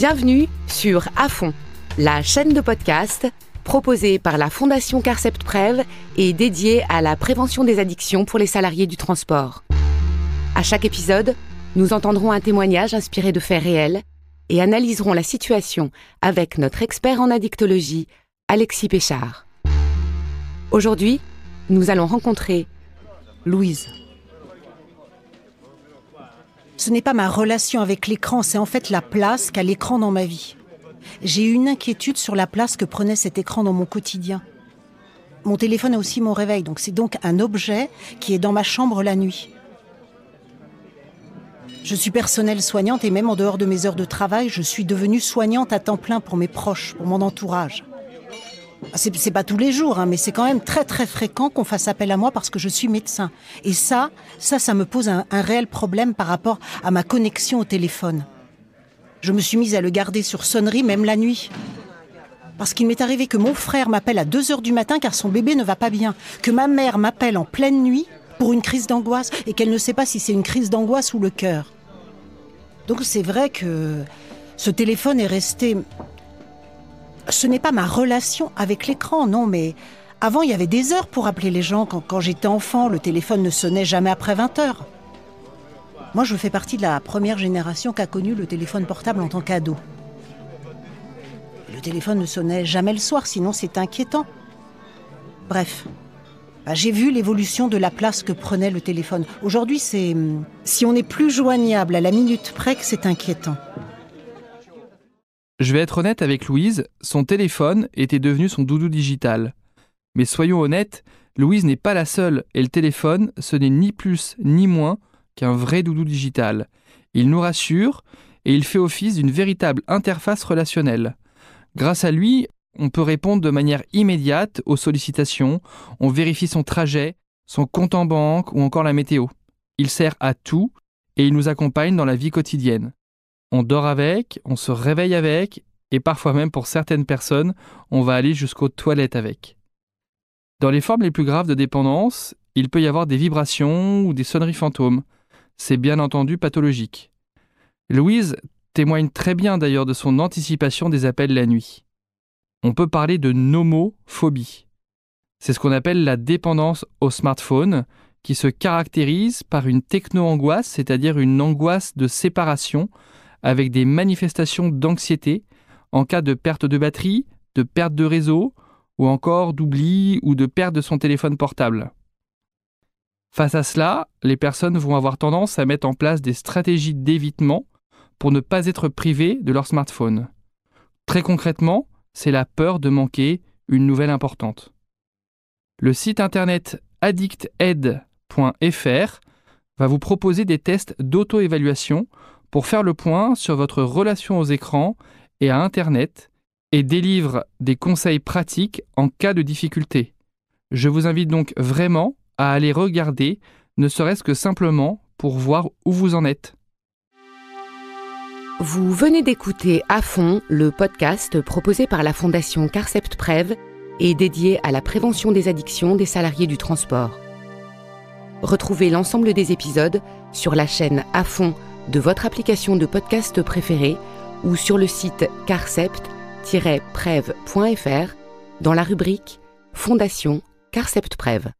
Bienvenue sur À fond, la chaîne de podcast proposée par la Fondation Carcept Prev et dédiée à la prévention des addictions pour les salariés du transport. À chaque épisode, nous entendrons un témoignage inspiré de faits réels et analyserons la situation avec notre expert en addictologie, Alexis Péchard. Aujourd'hui, nous allons rencontrer Louise. Ce n'est pas ma relation avec l'écran, c'est en fait la place qu'a l'écran dans ma vie. J'ai eu une inquiétude sur la place que prenait cet écran dans mon quotidien. Mon téléphone a aussi mon réveil, donc c'est donc un objet qui est dans ma chambre la nuit. Je suis personnelle soignante et même en dehors de mes heures de travail, je suis devenue soignante à temps plein pour mes proches, pour mon entourage. C'est pas tous les jours, hein, mais c'est quand même très très fréquent qu'on fasse appel à moi parce que je suis médecin. Et ça, ça, ça me pose un, réel problème par rapport à ma connexion au téléphone. Je me suis mise à le garder sur sonnerie même la nuit. Parce qu'il m'est arrivé que mon frère m'appelle à 2 heures du matin car son bébé ne va pas bien, que ma mère m'appelle en pleine nuit pour une crise d'angoisse et qu'elle ne sait pas si c'est une crise d'angoisse ou le cœur. Donc c'est vrai que ce téléphone est resté ce n'est pas ma relation avec l'écran, non, mais avant, il y avait des heures pour appeler les gens. Quand, j'étais enfant, le téléphone ne sonnait jamais après 20 heures. Moi, je fais partie de la première génération qui a connu le téléphone portable en tant qu'ado. Le téléphone ne sonnait jamais le soir, sinon c'est inquiétant. Bref, bah, j'ai vu l'évolution de la place que prenait le téléphone. Aujourd'hui, c'est si on est plus joignable à la minute près que c'est inquiétant. Je vais être honnête avec Louise, son téléphone était devenu son doudou digital. Mais soyons honnêtes, Louise n'est pas la seule, et le téléphone, ce n'est ni plus ni moins qu'un vrai doudou digital. Il nous rassure, et il fait office d'une véritable interface relationnelle. Grâce à lui, on peut répondre de manière immédiate aux sollicitations, on vérifie son trajet, son compte en banque ou encore la météo. Il sert à tout et il nous accompagne dans la vie quotidienne. On dort avec, on se réveille avec, et parfois même pour certaines personnes, on va aller jusqu'aux toilettes avec. Dans les formes les plus graves de dépendance, il peut y avoir des vibrations ou des sonneries fantômes. C'est bien entendu pathologique. Louise témoigne très bien d'ailleurs de son anticipation des appels la nuit. On peut parler de nomophobie. C'est ce qu'on appelle la dépendance au smartphone, qui se caractérise par une techno-angoisse, c'est-à-dire une angoisse de séparation avec des manifestations d'anxiété en cas de perte de batterie, de perte de réseau, ou encore d'oubli ou de perte de son téléphone portable. Face à cela, les personnes vont avoir tendance à mettre en place des stratégies d'évitement pour ne pas être privées de leur smartphone. Très concrètement, c'est la peur de manquer une nouvelle importante. Le site internet addicted.fr va vous proposer des tests d'auto-évaluation pour faire le point sur votre relation aux écrans et à Internet et délivre des conseils pratiques en cas de difficulté. Je vous invite donc vraiment à aller regarder, ne serait-ce que simplement pour voir où vous en êtes. Vous venez d'écouter à fond le podcast proposé par la Fondation Carcept Prev et dédié à la prévention des addictions des salariés du transport. Retrouvez l'ensemble des épisodes sur la chaîne à fond de votre application de podcast préférée ou sur le site carcept-prev.fr dans la rubrique Fondation Carcept Prev.